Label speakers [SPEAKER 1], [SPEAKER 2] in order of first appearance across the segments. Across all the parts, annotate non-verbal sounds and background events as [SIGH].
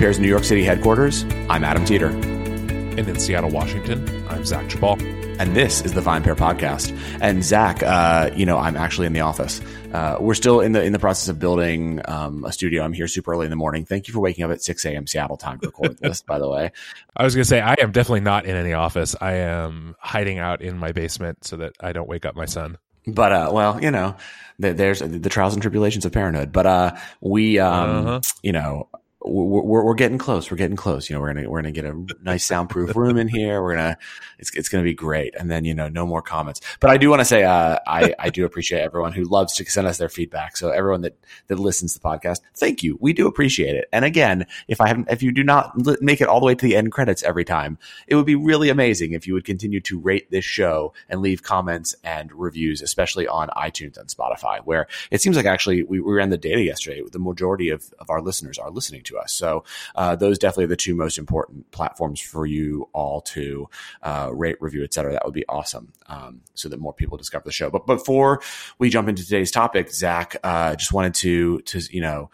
[SPEAKER 1] VinePair's New York City headquarters, I'm Adam Teeter.
[SPEAKER 2] And in Seattle, Washington, I'm Zach Geballe.
[SPEAKER 1] And this is the VinePair podcast. And Zach, uh, you know, I'm actually in the office. Uh, we're still in the in the process of building um, a studio. I'm here super early in the morning. Thank you for waking up at 6 a.m. Seattle time to record [LAUGHS] this. By the way,
[SPEAKER 2] I was going to say I am definitely not in any office. I am hiding out in my basement so that I don't wake up my son.
[SPEAKER 1] But uh, well, you know, there's the trials and tribulations of parenthood. But uh, we, um, uh-huh. you know, we're, we're, we're getting close. We're getting close. You know, we're gonna we're gonna get a nice soundproof room in here. We're gonna it's it's gonna be great. And then you know, no more comments. But I do want to say, uh, I I do appreciate everyone who loves to send us their feedback. So everyone that that listens to the podcast, thank you. We do appreciate it. And again, if I haven't, if you do not make it all the way to the end credits every time, it would be really amazing if you would continue to rate this show and leave comments and reviews, especially on iTunes and Spotify, where it seems like actually we, we ran the data yesterday. The majority of of our listeners are listening to to us. So uh, those definitely are the two most important platforms for you all to uh, rate, review, et cetera. That would be awesome, um, so that more people discover the show. But before we jump into today's topic, Zach, uh, just wanted to to you know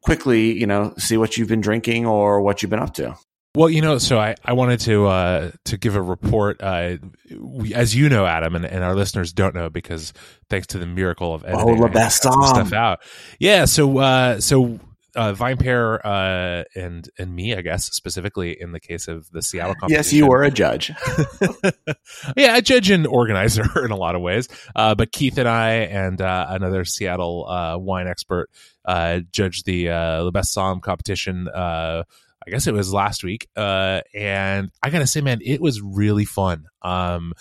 [SPEAKER 1] quickly you know see what you've been drinking or what you've been up to.
[SPEAKER 2] Well, you know, so I, I wanted to uh, to give a report. Uh, we, as you know, Adam, and, and our listeners don't know because thanks to the miracle of editing,
[SPEAKER 1] oh,
[SPEAKER 2] stuff out. Yeah, so uh, so uh, VinePair uh, and and me, I guess specifically in the case of the Seattle competition.
[SPEAKER 1] Yes, you were a judge. [LAUGHS]
[SPEAKER 2] yeah, a judge and organizer [LAUGHS] in a lot of ways. Uh, but Keith and I and uh, another Seattle uh, wine expert uh, judged the the best somm competition. I guess it was last week, and I gotta say, man, it was really fun. Um,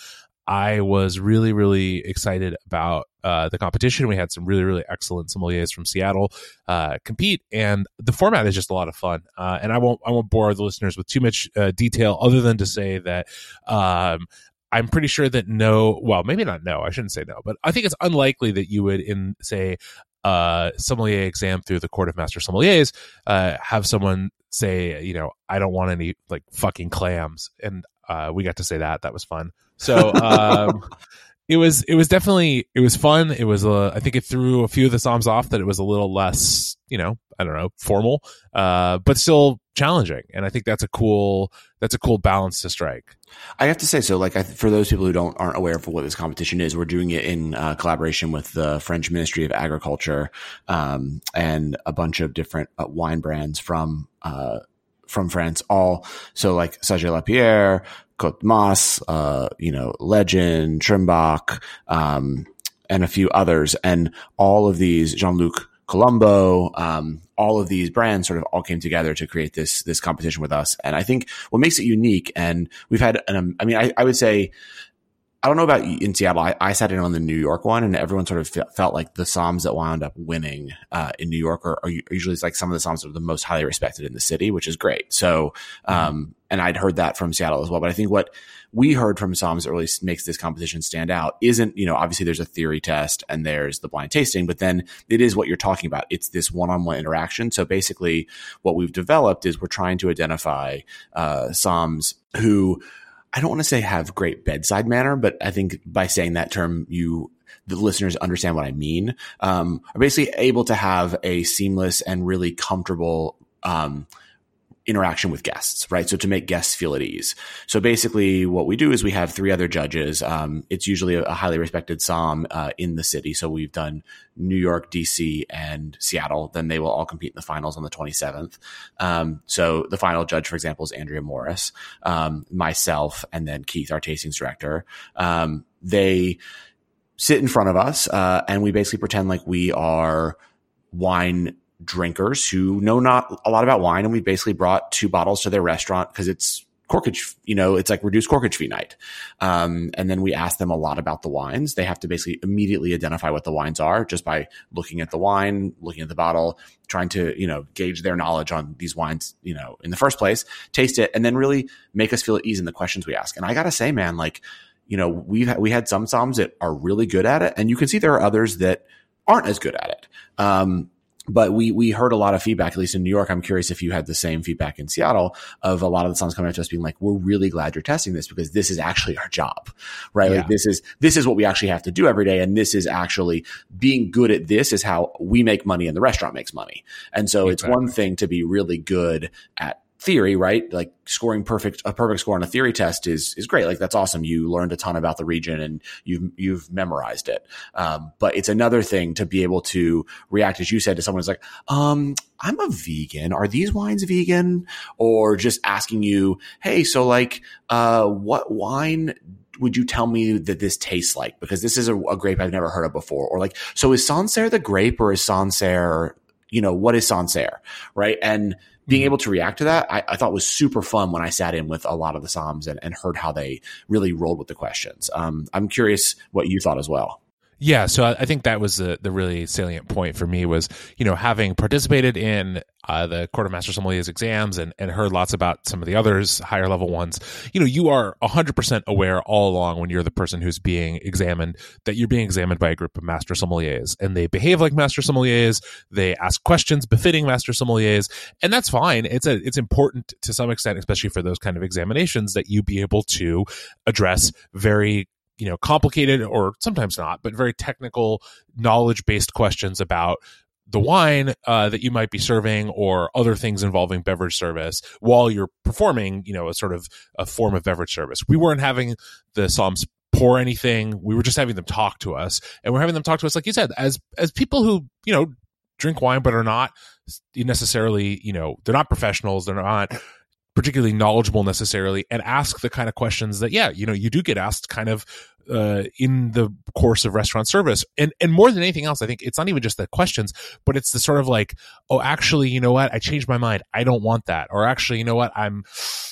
[SPEAKER 2] I was really, really excited about uh, the competition. We had some really, really excellent sommeliers from Seattle uh, compete, and the format is just a lot of fun. Uh, and I won't, I won't bore the listeners with too much uh, detail, other than to say that um, I'm pretty sure that no, well, maybe not no, I shouldn't say no, but I think it's unlikely that you would, in say, uh, sommelier exam through the Court of Master Sommeliers, uh, have someone say, you know, I don't want any like fucking clams, and uh, we got to say that. That was fun. So um, [LAUGHS] it was it was definitely it was fun. It was uh, I think it threw a few of the somms off that it was a little less you know I don't know formal, uh, but still challenging. And I think that's a cool that's a cool balance to strike.
[SPEAKER 1] I have to say so. Like I, for those people who don't aren't aware of what this competition is, we're doing it in uh, collaboration with the French Ministry of Agriculture um, and a bunch of different uh, wine brands from uh, from France, all so like Sage Lapierre, Cote Mas, uh, you know, Legend, Trimbach, um, and a few others, and all of these Jean Luc Colombo, um, all of these brands sort of all came together to create this this competition with us. And I think what makes it unique, and we've had, an, I mean, I, I would say I don't know about in Seattle. I, I, sat in on the New York one, and everyone sort of felt like the somms that wound up winning uh, in New York are, are, usually like some of the that are the most highly respected in the city, which is great. So, um, and I'd heard that from Seattle as well. But I think what we heard from somms that really makes this competition stand out isn't, you know, obviously there's a theory test and there's the blind tasting, but then it is what you're talking about. It's this one-on-one interaction. So basically, what we've developed is we're trying to identify uh, somms who I don't want to say have great bedside manner, but I think by saying that term, you the listeners understand what I mean. Um, are basically able to have a seamless and really comfortable um, interaction with guests, right? So to make guests feel at ease. So basically, what we do is we have three other judges. Um, it's usually a, a, highly respected somm uh, in the city. So we've done New York, DC, and Seattle. Then they will all compete in the finals on the 27th. Um, so the final judge, for example, is Andrea Morris, um, myself, and then Keith, our tastings director. Um, they sit in front of us, uh, and we basically pretend like we are wine drinkers who know not a lot about wine. And we basically brought two bottles to their restaurant because it's corkage, you know, it's like reduced corkage fee night. Um, and then we ask them a lot about the wines. They have to basically immediately identify what the wines are just by looking at the wine, looking at the bottle, trying to, you know, gauge their knowledge on these wines, you know, in the first place, taste it, and then really make us feel at ease in the questions we ask. And I gotta say, man, like, you know, we've we had some somms that are really good at it, and you can see there are others that aren't as good at it. Um, but we we heard a lot of feedback, at least in New York. I'm curious if you had the same feedback in Seattle of a lot of the somms coming up to us being like, "We're really glad you're testing this because this is actually our job, right? Yeah. Like this is this is what we actually have to do every day, and this is actually being good at this is how we make money and the restaurant makes money. And so exactly. it's one thing to be really good at theory, right? Like scoring perfect a perfect score on a theory test is is great. Like that's awesome. You learned a ton about the region and you've you've memorized it. Um, but it's another thing to be able to react, as you said, to someone who's like, um, I'm a vegan. Are these wines vegan? Or just asking you, hey, so like, uh, what wine would you tell me that this tastes like? Because this is a, a grape I've never heard of before. Or like, so is Sancerre the grape or is Sancerre, you know, what is Sancerre? Right. And being mm-hmm. able to react to that, I, I, thought was super fun when I sat in with a lot of the somms and, and heard how they really rolled with the questions. Um, I'm curious what you thought as well.
[SPEAKER 2] Yeah, so I think that was the the really salient point for me was you know having participated in uh, the Court of Master Sommeliers exams and and heard lots about some of the others higher level ones. You know, you are hundred percent aware all along when you're the person who's being examined that you're being examined by a group of Master Sommeliers, and they behave like Master Sommeliers. They ask questions befitting Master Sommeliers, and that's fine. It's a it's important to some extent, especially for those kind of examinations, that you be able to address very you know complicated or sometimes not but very technical knowledge based questions about the wine uh, that you might be serving or other things involving beverage service while you're performing you know a sort of a form of beverage service. We weren't having the somms pour anything. We were just having them talk to us and we're having them talk to us like you said as as people who you know drink wine but are not necessarily you know they're not professionals they're not particularly knowledgeable necessarily and ask the kind of questions that yeah you know you do get asked kind of uh, in the course of restaurant service. And and more than anything else i think it's not even just the questions but it's the sort of like oh actually you know what? I changed my mind. I don't want that. Or actually you know what? I'm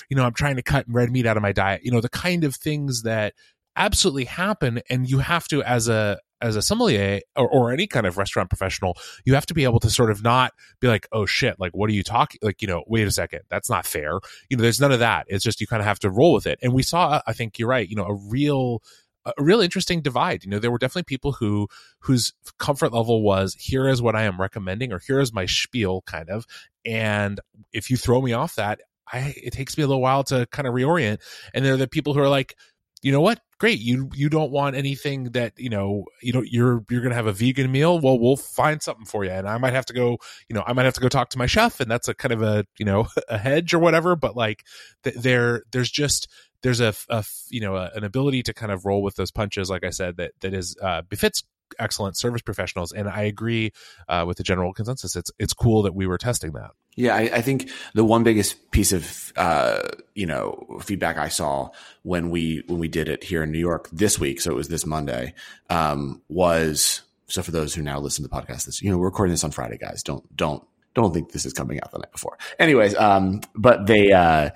[SPEAKER 2] you know i'm trying to cut red meat out of my diet. You know the kind of things that absolutely happen and you have to as a as a sommelier or, or any kind of restaurant professional, you have to be able to sort of not be like, oh shit, like what are you talking? Like, you know, wait a second, that's not fair. You know, there's none of that. It's just you kind of have to roll with it. And we saw, I think you're right, you know, a real a real interesting divide. You know, there were definitely people who whose comfort level was here is what I am recommending or here is my spiel kind of. And if you throw me off that, I it takes me a little while to kind of reorient. And there are the people who are like, you know what? Great. You you don't want anything that, you know, you know, you're you're gonna have a vegan meal. Well, we'll find something for you. And I might have to go, you know, I might have to go talk to my chef, and that's a kind of a, you know, [LAUGHS] a hedge or whatever. But like there there's just there's a, a you know a, an ability to kind of roll with those punches like i said that that is uh, befits excellent service professionals. And I agree uh, with the general consensus. It's it's cool that we were testing that.
[SPEAKER 1] Yeah, I, I think the one biggest piece of uh, you know feedback I saw when we when we did it here in New York this week, so it was this Monday, um, was so for those who now listen to the podcast, this you know we're recording this on Friday, guys. Don't don't don't think this is coming out the night before. Anyways, um, but they uh,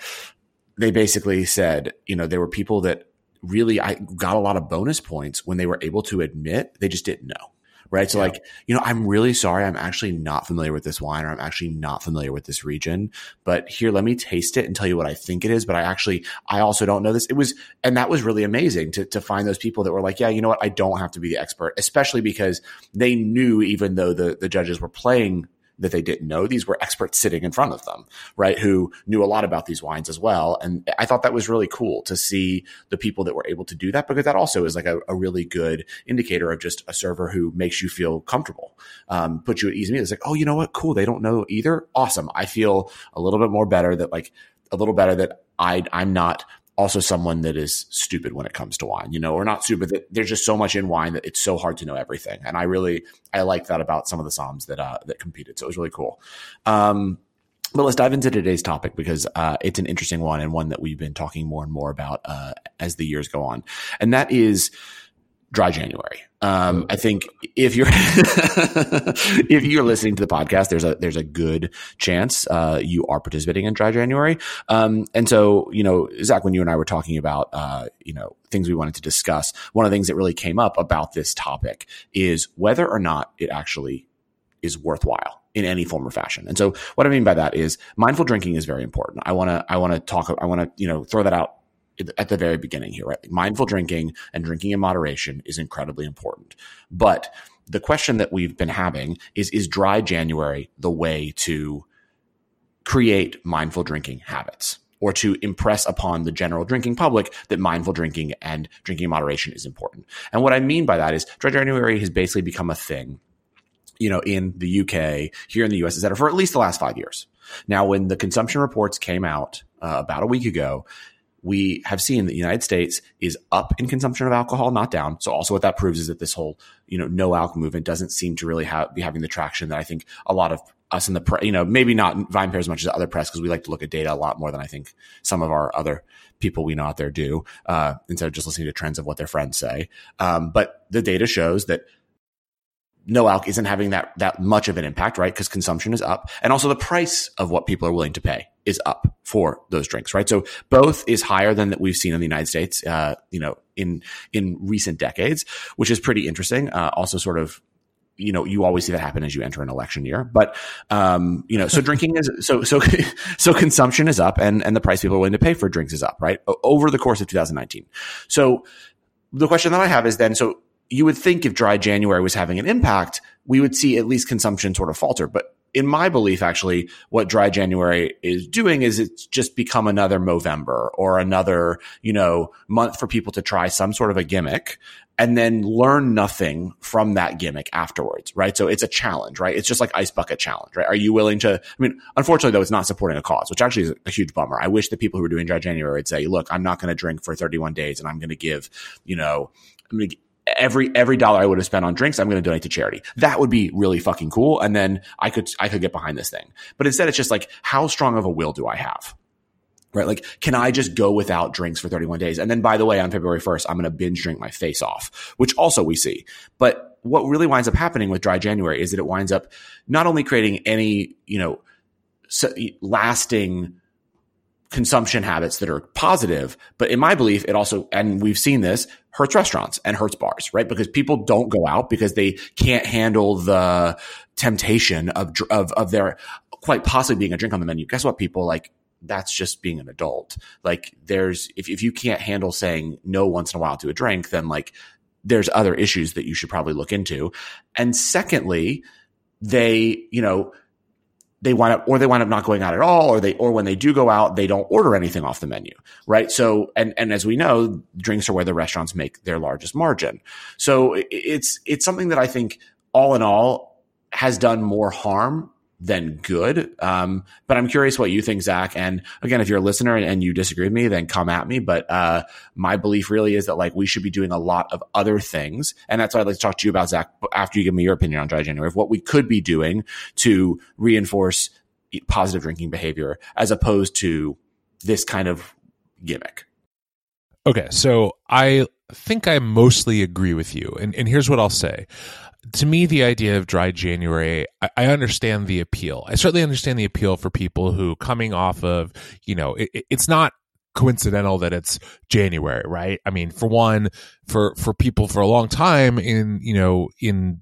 [SPEAKER 1] they basically said you know there were people that really I got a lot of bonus points when they were able to admit they just didn't know. Right. So yeah. like, you know, I'm really sorry. I'm actually not familiar with this wine or I'm actually not familiar with this region, but here, let me taste it and tell you what I think it is. But I actually, I also don't know this. It was, and that was really amazing to, to find those people that were like, yeah, you know what? I don't have to be the expert, especially because they knew, even though the, the judges were playing that they didn't know. These were experts sitting in front of them, right? Who knew a lot about these wines as well. And I thought that was really cool to see the people that were able to do that because that also is like a, a really good indicator of just a server who makes you feel comfortable, um, put you at ease. It's like, oh, you know what? Cool. They don't know either. Awesome. I feel a little bit more better that like a little better that I, I'm not also someone that is stupid when it comes to wine, you know, or not stupid. There's just so much in wine that it's so hard to know everything. And I really, I like that about some of the Somms that, uh, that competed. So it was really cool. Um, but let's dive into today's topic because uh, it's an interesting one and one that we've been talking more and more about uh, as the years go on. And that is dry January. Um, I think if you're [LAUGHS] if you're listening to the podcast, there's a there's a good chance uh, you are participating in Dry January. Um, and so, you know, Zach, when you and I were talking about uh, you know things we wanted to discuss, one of the things that really came up about this topic is whether or not it actually is worthwhile in any form or fashion. And so, what I mean by that is mindful drinking is very important. I want to I want to talk I want to you know throw that out at the very beginning here, right? Mindful drinking and drinking in moderation is incredibly important. But the question that we've been having is is dry January the way to create mindful drinking habits? or to impress upon the general drinking public that mindful drinking and drinking in moderation is important. And what I mean by that is dry January has basically become a thing, you know, in the UK, here in the US, et cetera, for at least the last five years. Now, when the consumption reports came out uh, about a week ago, we have seen that the United States is up in consumption of alcohol, not down. So also what that proves is that this whole, you know, no alcohol movement doesn't seem to really have, be having the traction that I think a lot of us in the press, you know, maybe not VinePair as much as other press because we like to look at data a lot more than I think some of our other people we know out there do, uh, instead of just listening to trends of what their friends say. Um, but the data shows that no alc isn't having that that much of an impact, right? Because consumption is up, and also the price of what people are willing to pay is up for those drinks, right? So both is higher than that we've seen in the United States, uh, you know, in in recent decades, which is pretty interesting. Uh, also, sort of. You know, you always see that happen as you enter an election year, but um, you know, so [LAUGHS] drinking is so so [LAUGHS] so consumption is up, and and the price people are willing to pay for drinks is up, right, over the course of 2019. So the question that I have is then, so you would think if dry January was having an impact, we would see at least consumption sort of falter. But in my belief, actually, what dry January is doing is it's just become another Movember or another, you know, month for people to try some sort of a gimmick and then learn nothing from that gimmick afterwards, right? So it's a challenge, right? It's just like ice bucket challenge, right? Are you willing to, I mean, unfortunately though, it's not supporting a cause, which actually is a huge bummer. I wish the people who are doing dry January would say, look, I'm not going to drink for 31 days and I'm going to give, you know, I'm going to every every dollar I would have spent on drinks, I'm going to donate to charity. That would be really fucking cool. And then I could I could get behind this thing. But instead, it's just like, how strong of a will do I have? Right? Like, can I just go without drinks for 31 days? And then, by the way, on February 1st, I'm going to binge drink my face off, which also we see. But what really winds up happening with dry January is that it winds up not only creating any, you know, lasting consumption habits that are positive. But in my belief, it also, and we've seen this, hurts restaurants and hurts bars, right? Because people don't go out because they can't handle the temptation of, of, of their quite possibly being a drink on the menu. Guess what, people like, that's just being an adult. Like there's, if, if you can't handle saying no once in a while to a drink, then like there's other issues that you should probably look into. And secondly, they, you know, they wind up or they wind up not going out at all or they or when they do go out they don't order anything off the menu right? So and and as we know drinks are where the restaurants make their largest margin. So it's it's something that i think all in all has done more harm than good. Um, but I'm curious what you think, Zach. And again, if you're a listener and, you disagree with me, then come at me. But uh, my belief really is that like we should be doing a lot of other things, and that's what I'd like to talk to you about, Zach. After you give me your opinion on dry January, of what we could be doing to reinforce positive drinking behavior, as opposed to this kind of gimmick.
[SPEAKER 2] Okay, so I think I mostly agree with you, and and here's what I'll say to me, the idea of dry January, I, I, understand the appeal. I certainly understand the appeal for people who coming off of, you know, it, it's not coincidental that it's January, right? I mean, for one, for for people for a long time in you know in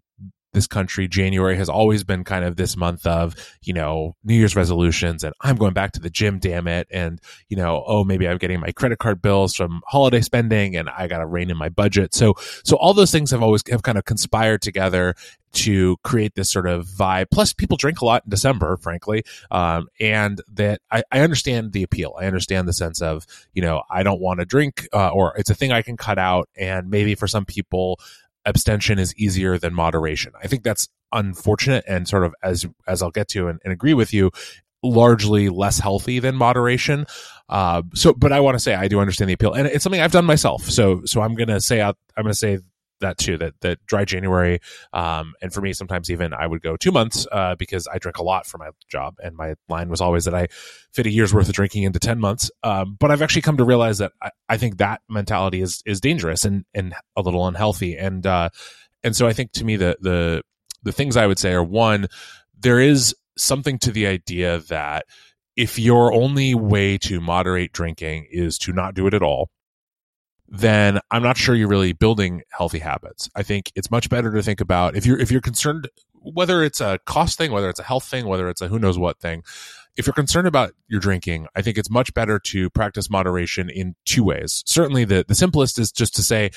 [SPEAKER 2] this country, January has always been kind of this month of, you know, New Year's resolutions and I'm going back to the gym, damn it. And, you know, oh, maybe I'm getting my credit card bills from holiday spending and I got to rein in my budget. So, so all those things have always have kind of conspired together to create this sort of vibe. Plus, people drink a lot in December, frankly, um, and that I, I, understand the appeal. I understand the sense of you know I don't want to drink, uh, or it's a thing I can cut out, and maybe for some people abstention is easier than moderation. I think that's unfortunate and sort of as as I'll get to and, and agree with you, largely less healthy than moderation. Uh, so, but I want to say I do understand the appeal, and it's something I've done myself. So, so I'm gonna say out, I'm gonna say that too that that dry January um, and for me sometimes even I would go two months uh, because I drink a lot for my job and my line was always that I fit a year's worth of drinking into ten months. Um, but I've actually come to realize that I, I, think that mentality is is dangerous and and a little unhealthy and uh, and so I think to me the the the things I would say are one there is something to the idea that if your only way to moderate drinking is to not do it at all then I'm not sure you're really building healthy habits. I think it's much better to think about if you're if you're concerned whether it's a cost thing, whether it's a health thing, whether it's a who knows what thing. If you're concerned about your drinking, I think it's much better to practice moderation in two ways. Certainly the the simplest is just to say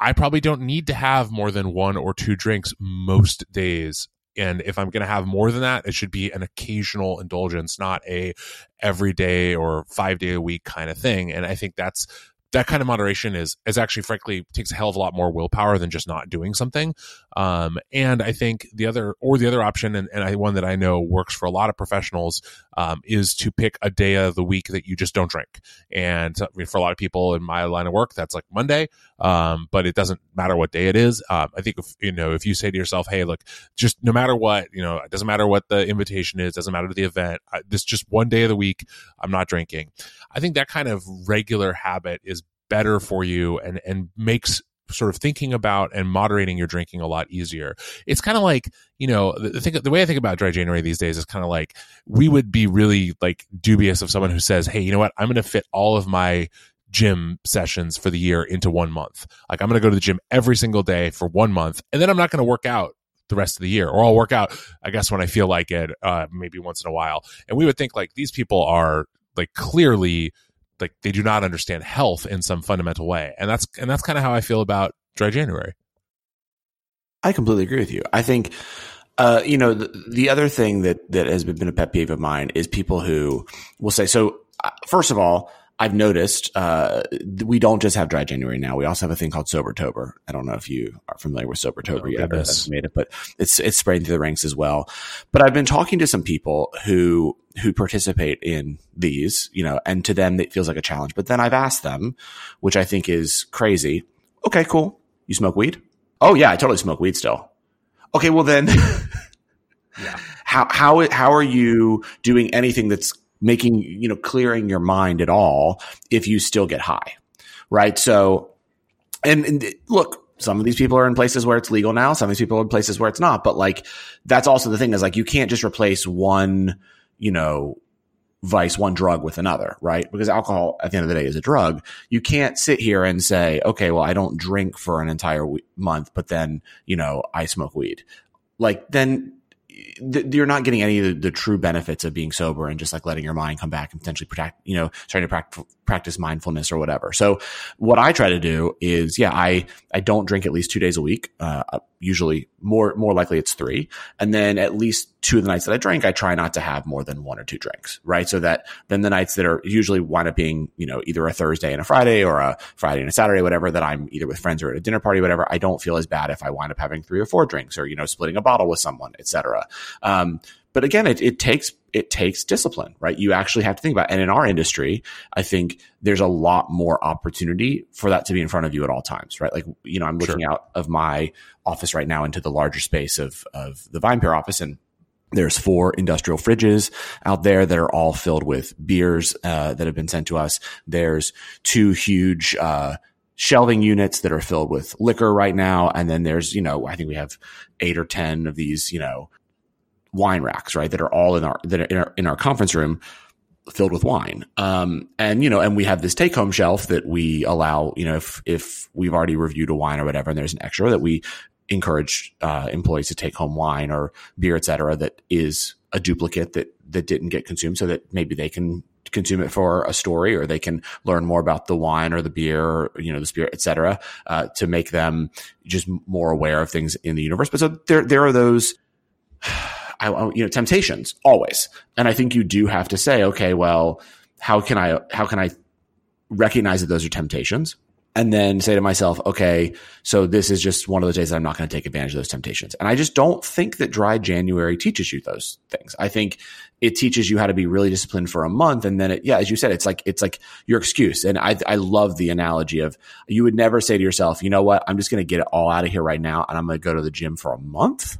[SPEAKER 2] I probably don't need to have more than one or two drinks most days and if i'm going to have more than that it should be an occasional indulgence not a everyday or five day a week kind of thing and i think that's that kind of moderation is is actually frankly takes a hell of a lot more willpower than just not doing something. Um, and i think the other or the other option and, and I, one that i know works for a lot of professionals um, is to pick a day of the week that you just don't drink. And mean, for a lot of people in my line of work that's like monday. Um, but it doesn't matter what day it is. Um, i think if you know if you say to yourself hey look just no matter what you know it doesn't matter what the invitation is doesn't matter the event I, this just one day of the week i'm not drinking. I think that kind of regular habit is better for you and and makes sort of thinking about and moderating your drinking a lot easier. It's kind of like, you know, the, thing, the way I think about dry January these days is kind of like we would be really like dubious of someone who says, Hey, you know what? I'm going to fit all of my gym sessions for the year into one month. Like I'm going to go to the gym every single day for one month and then I'm not going to work out the rest of the year or I'll work out, I guess, when I feel like it, uh, maybe once in a while. And we would think like these people are like clearly like they do not understand health in some fundamental way. And that's and that's kind of how i feel about dry january.
[SPEAKER 1] I completely agree with you. I think uh, you know the, the, other thing that that has been a pet peeve of mine is people who will say so uh, first of all I've noticed uh, we don't just have dry January now. We also have a thing called Sobertober. I don't know if you are familiar with Sobertober oh, yet. That's made it, but it's it's spreading through the ranks as well. But I've been talking to some people who who participate in these, you know, and to them it feels like a challenge. But then I've asked them, which I think is crazy. Okay, cool. You smoke weed? Oh yeah, I totally smoke weed still. Okay, well then, [LAUGHS] yeah. how how how are you doing anything that's making, you know, clearing your mind at all if you still get high. Right. So, and, and look, some of these people are in places where it's legal now. Some of these people are in places where it's not. But like, that's also the thing is like, you can't just replace one, you know, vice, one drug with another, right? Because alcohol at the end of the day is a drug. You can't sit here and say, okay, well, I don't drink for an entire month, but then, you know, I smoke weed. Like, then th- you're not getting any of the, the, true benefits of being sober and just like letting your mind come back and potentially protect, you know, starting to practice, practice mindfulness or whatever. So what I try to do is, yeah, I, I don't drink at least two days a week. Uh, usually more, more likely it's three. And then at least two of the nights that I drink, I try not to have more than one or two drinks, right? So that then the nights that are usually wind up being, you know, either a Thursday and a Friday or a Friday and a Saturday, whatever, that I'm either with friends or at a dinner party, whatever, I don't feel as bad if I wind up having three or four drinks or, you know, splitting a bottle with someone, etc. Um, but again, it, it takes it takes discipline, right? You actually have to think about it. And in our industry, I think there's a lot more opportunity for that to be in front of you at all times, right? Like, you know, I'm looking sure. out of my office right now into the larger space of, of the VinePair office and there's four industrial fridges out there that are all filled with beers uh, that have been sent to us. There's two huge uh, shelving units that are filled with liquor right now, and then there's you know I think we have eight or ten of these you know wine racks right that are all in our that are in our, in our conference room filled with wine. Um, and you know, and we have this take home shelf that we allow, you know, if, if we've already reviewed a wine or whatever, and there's an extra that we encourage uh, employees to take home wine or beer, et cetera, that is a duplicate that that didn't get consumed, so that maybe they can consume it for a story or they can learn more about the wine or the beer or you know the spirit et cetera uh, to make them just more aware of things in the universe but so there there are those I, you know temptations always and i think you do have to say okay well how can i how can i recognize that those are temptations and then say to myself, okay, so this is just one of those days that I'm not going to take advantage of those temptations. And I just don't think that dry January teaches you those things. I think it teaches you how to be really disciplined for a month. And then it, yeah, as you said, it's like, it's like your excuse. And I, I love the analogy of you would never say to yourself, you know what? I'm just going to get it all out of here right now. And I'm going to go to the gym for a month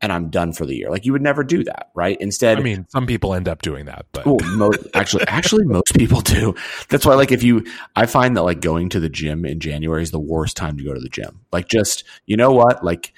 [SPEAKER 1] and I'm done for the year. Like you would never do that, right? Instead,
[SPEAKER 2] I mean, some people end up doing that, but
[SPEAKER 1] well, most, actually, actually, most people do. That's why, like, if you, I find that like going to the gym in January is the worst time to go to the gym. Like, just you know what, like.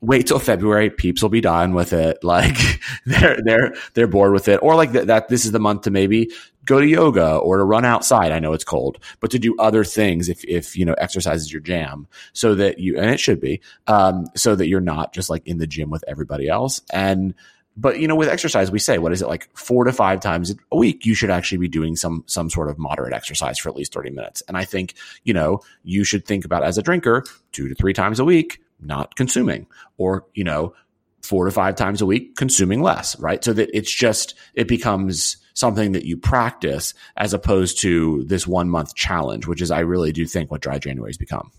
[SPEAKER 1] Wait till February. Peeps will be done with it. Like [LAUGHS] they're they're they're bored with it, or like th- that. This is the month to maybe go to yoga or to run outside. I know it's cold, but to do other things if, if, you know, exercise is your jam so that you, and it should be, um, so that you're not just like in the gym with everybody else. And but you know, with exercise, we say, what is it like four to five times a week? You should actually be doing some, some sort of moderate exercise for at least 30 minutes. And I think, you know, you should think about as a drinker, two to three times a week, not consuming or, you know, four to five times a week, consuming less, right? So that it's just, it becomes something that you practice as opposed to this one month challenge, which is, I really do think what dry January has become.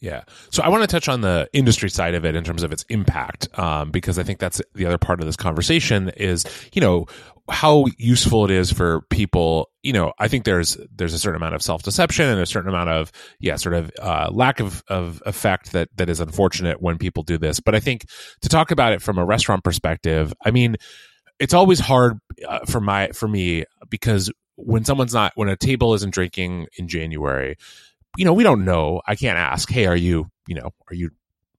[SPEAKER 2] Yeah. So I want to touch on the industry side of it in terms of its impact, um, because I think that's the other part of this conversation is, you know, how useful it is for people. You know, I think there's there's a certain amount of self deception and a certain amount of yeah, sort of uh, lack of of effect that that is unfortunate when people do this. But I think to talk about it from a restaurant perspective, I mean, it's always hard uh, for my for me because when someone's not when a table isn't drinking in January you know, we don't know. I can't ask, hey, are you, you know, are you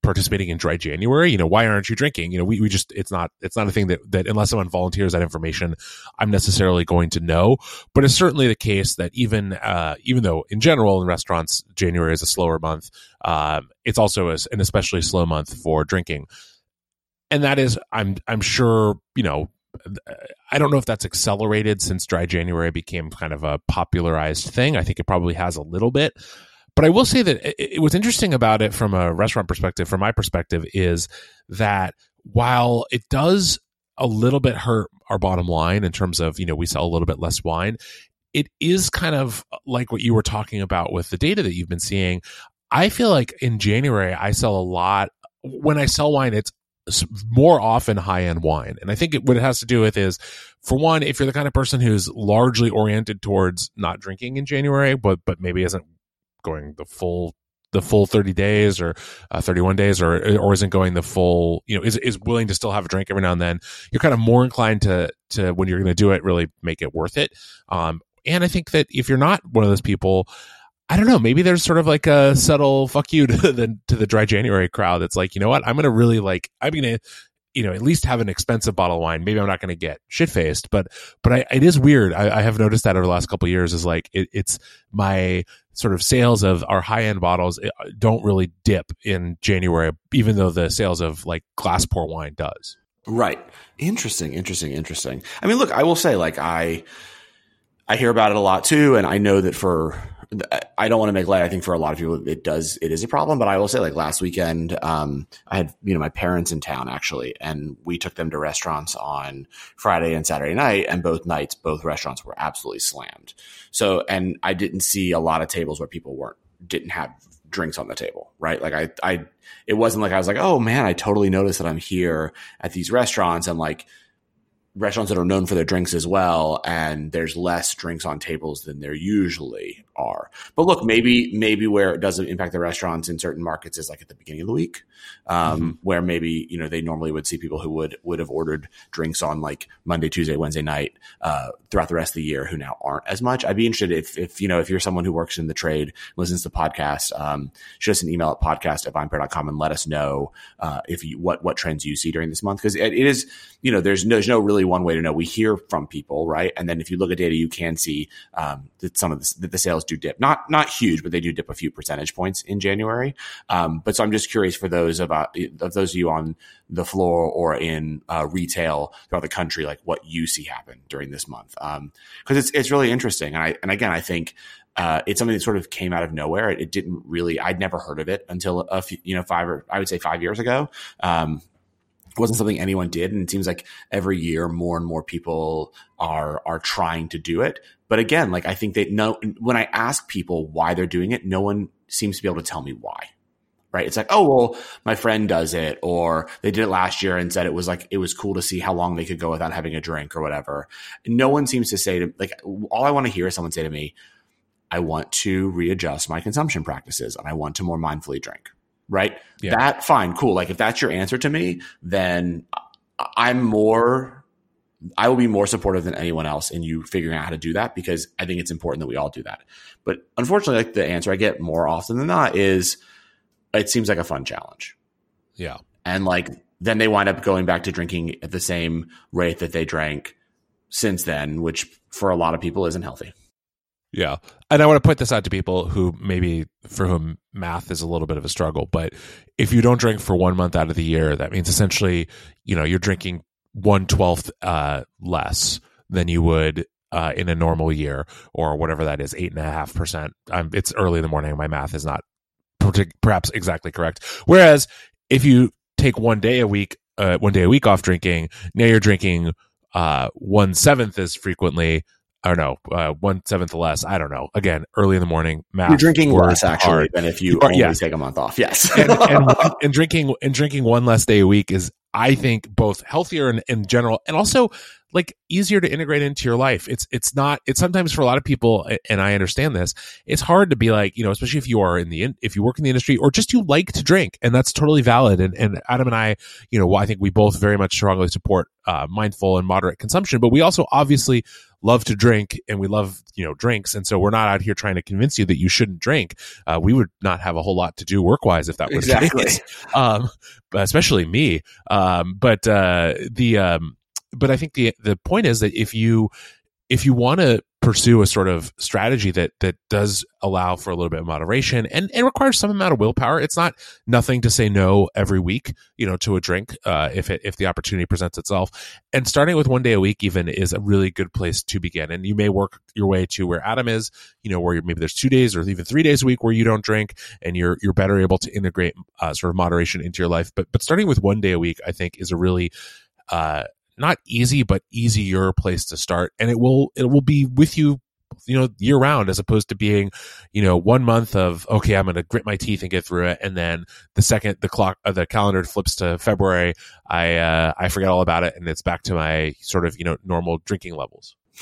[SPEAKER 2] participating in dry January? You know, why aren't you drinking? You know, we, we just, it's not, it's not a thing that, that unless someone volunteers that information, I'm necessarily going to know. But it's certainly the case that even, uh, even though in general in restaurants, January is a slower month, um, it's also a, an especially slow month for drinking. And that is, I'm, I'm sure, you know, I don't know if that's accelerated since dry January became kind of a popularized thing. I think it probably has a little bit. But I will say that it, it, what's interesting about it from a restaurant perspective, from my perspective, is that while it does a little bit hurt our bottom line in terms of, you know, we sell a little bit less wine, it is kind of like what you were talking about with the data that you've been seeing. I feel like in January, I sell a lot. When I sell wine, it's more often high end wine. And I think it, what it has to do with is, for one, if you're the kind of person who's largely oriented towards not drinking in January, but but maybe isn't going the full the full 30 days or uh, 31 days or or isn't going the full you know is is willing to still have a drink every now and then you're kind of more inclined to to when you're going to do it really make it worth it um and i think that if you're not one of those people I don't know. Maybe there's sort of like a subtle fuck you to the to the dry January crowd. That's like, you know what? I'm gonna really like. I'm gonna, you know, at least have an expensive bottle of wine. Maybe I'm not gonna get shit faced, but but I, it is weird. I, I, have noticed that over the last couple years. Is like it, it's my sort of sales of our high end bottles eh, don't really dip in January, even though the sales of like glass pour wine does.
[SPEAKER 1] Right. Interesting. Interesting. Interesting. I mean, look, I will say, like I. I hear about it a lot too, and I know that for I don't want to make light. I think for a lot of people, it does, it is a problem. But I will say, like last weekend, um, I had you know my parents in town actually, and we took them to restaurants on Friday and Saturday night, and both nights, both restaurants were absolutely slammed. So, and I didn't see a lot of tables where people weren't didn't have drinks on the table, right? Like I, I, it wasn't like I was like, oh man, I totally noticed that I'm here at these restaurants and like restaurants that are known for their drinks as well and there's less drinks on tables than there usually are but look maybe maybe where it doesn't impact the restaurants in certain markets is like at the beginning of the week um, mm-hmm. where maybe you know they normally would see people who would would have ordered drinks on like monday tuesday wednesday night uh, throughout the rest of the year who now aren't as much i'd be interested if if you know if you're someone who works in the trade listens to the podcast um, shoot us an email at podcast at vinepair.com and let us know uh, if you what what trends you see during this month because it, it is you know there's no, there's no really one way to know. We hear from people, right? And then if you look at data, you can see um, that some of the, that the sales do dip. Not not huge, but they do dip a few percentage points in January. Um, but so I'm just curious for those about of those of you on the floor or in uh, retail throughout the country, like what you see happen during this month, because um, it's it's really interesting. And I and again, I think uh, it's something that sort of came out of nowhere. It, it, didn't really, I'd never heard of it until a few, you know, five or I would say five years ago. Um, wasn't something anyone did and it seems like every year more and more people are are trying to do it. But again like i think that no when i ask people why they're doing it no one seems to be able to tell me why right? It's like oh well my friend does it or they did it last year and said it was like it was cool to see how long they could go without having a drink or whatever. No one seems to say to like all i want to hear is someone say to me i want to readjust my consumption practices and i want to more mindfully drink right? Yeah. That fine, cool. Like if that's your answer to me, then I'm more I will be more supportive than anyone else in you figuring out how to do that because I think it's important that we all do that. But unfortunately, like the answer I get more often than not is it seems like a fun challenge.
[SPEAKER 2] Yeah.
[SPEAKER 1] And like then they wind up going back to drinking at the same rate that they drank since then, which for a lot of people isn't healthy.
[SPEAKER 2] Yeah. And I want to point this out to people who maybe for whom math is a little bit of a struggle, but if you don't drink for one month out of the year, that means essentially, you know, you're drinking one twelfth uh, less than you would uh, in a normal year or whatever that is, eight and a half percent. It's early in the morning. My math is not perhaps exactly correct. Whereas if you take one day a week, uh, one day a week off drinking, now you're drinking uh, one seventh as frequently. I don't know, uh, one seventh less. I don't know. Again, early in the morning, math.
[SPEAKER 1] You're drinking less actually hard. than if you, are, only yeah. take a month off. Yes,
[SPEAKER 2] and, and, [LAUGHS] and, drinking and drinking one less day a week is, I think, both healthier in, in general, and also like easier to integrate into your life. It's it's not it's sometimes for a lot of people and I understand this. It's hard to be like, you know, especially if you are in the if you work in the industry or just you like to drink and that's totally valid and and Adam and I, you know, I think we both very much strongly support uh, mindful and moderate consumption, but we also obviously love to drink and we love you know drinks. And so we're not out here trying to convince you that you shouldn't drink. Uh, we would not have a whole lot to do work wise if that was exactly. the case. [LAUGHS] Um, especially me. Um, but uh, the um, but I think the the point is that if you if you want to pursue a sort of strategy that that does allow for a little bit of moderation and, and requires some amount of willpower, it's not nothing to say no every week, you know, to a drink uh, if it, if the opportunity presents itself. And starting with one day a week even is a really good place to begin. And you may work your way to where Adam is, you know, where maybe there's two days or even three days a week where you don't drink, and you're you're better able to integrate uh, sort of moderation into your life. But but starting with one day a week, I think, is a really uh, not easy, but easier place to start. And it will, it will be with you you know year round as opposed to being you know one month of okay i'm going to grit my teeth and get through it and then the second the clock uh, the calendar flips to february i uh, i forget all about it and it's back to my sort of you know normal drinking levels [LAUGHS]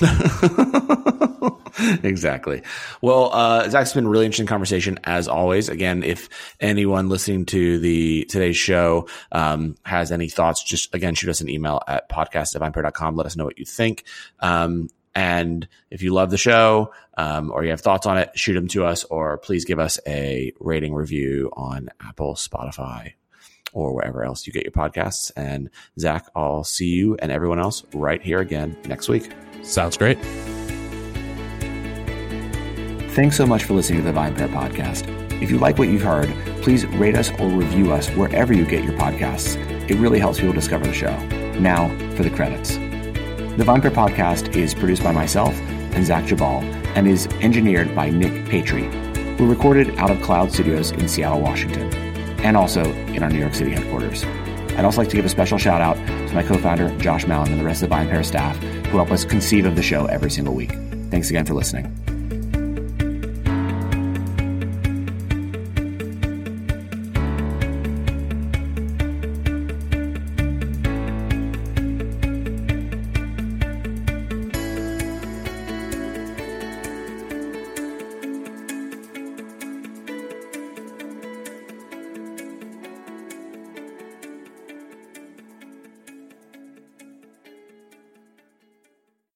[SPEAKER 2] [LAUGHS]
[SPEAKER 1] exactly. Well, uh, Zach's been a really interesting conversation as always. Again, if anyone listening to the today's show um, has any thoughts, just again shoot us an email at podcast@vinepair.com. Let us know what you think. Um, and if you love the show um, or you have thoughts on it, shoot them to us, or please give us a rating review on Apple, Spotify, or wherever else you get your podcasts. And Zach, I'll see you and everyone else right here again next week.
[SPEAKER 2] Sounds great.
[SPEAKER 1] Thanks so much for listening to the VinePair podcast. If you like what you've heard, please rate us or review us wherever you get your podcasts. It really helps people discover the show. Now for the credits. The VinePair podcast is produced by myself and Zach Geballe and is engineered by Nick Patry. We're recorded out of Cloud Studios in Seattle, Washington, and also in our New York City headquarters. I'd also like to give a special shout out to my co founder, Josh Malin, and the rest of the VinePair staff who help us conceive of the show every single week. Thanks again for listening.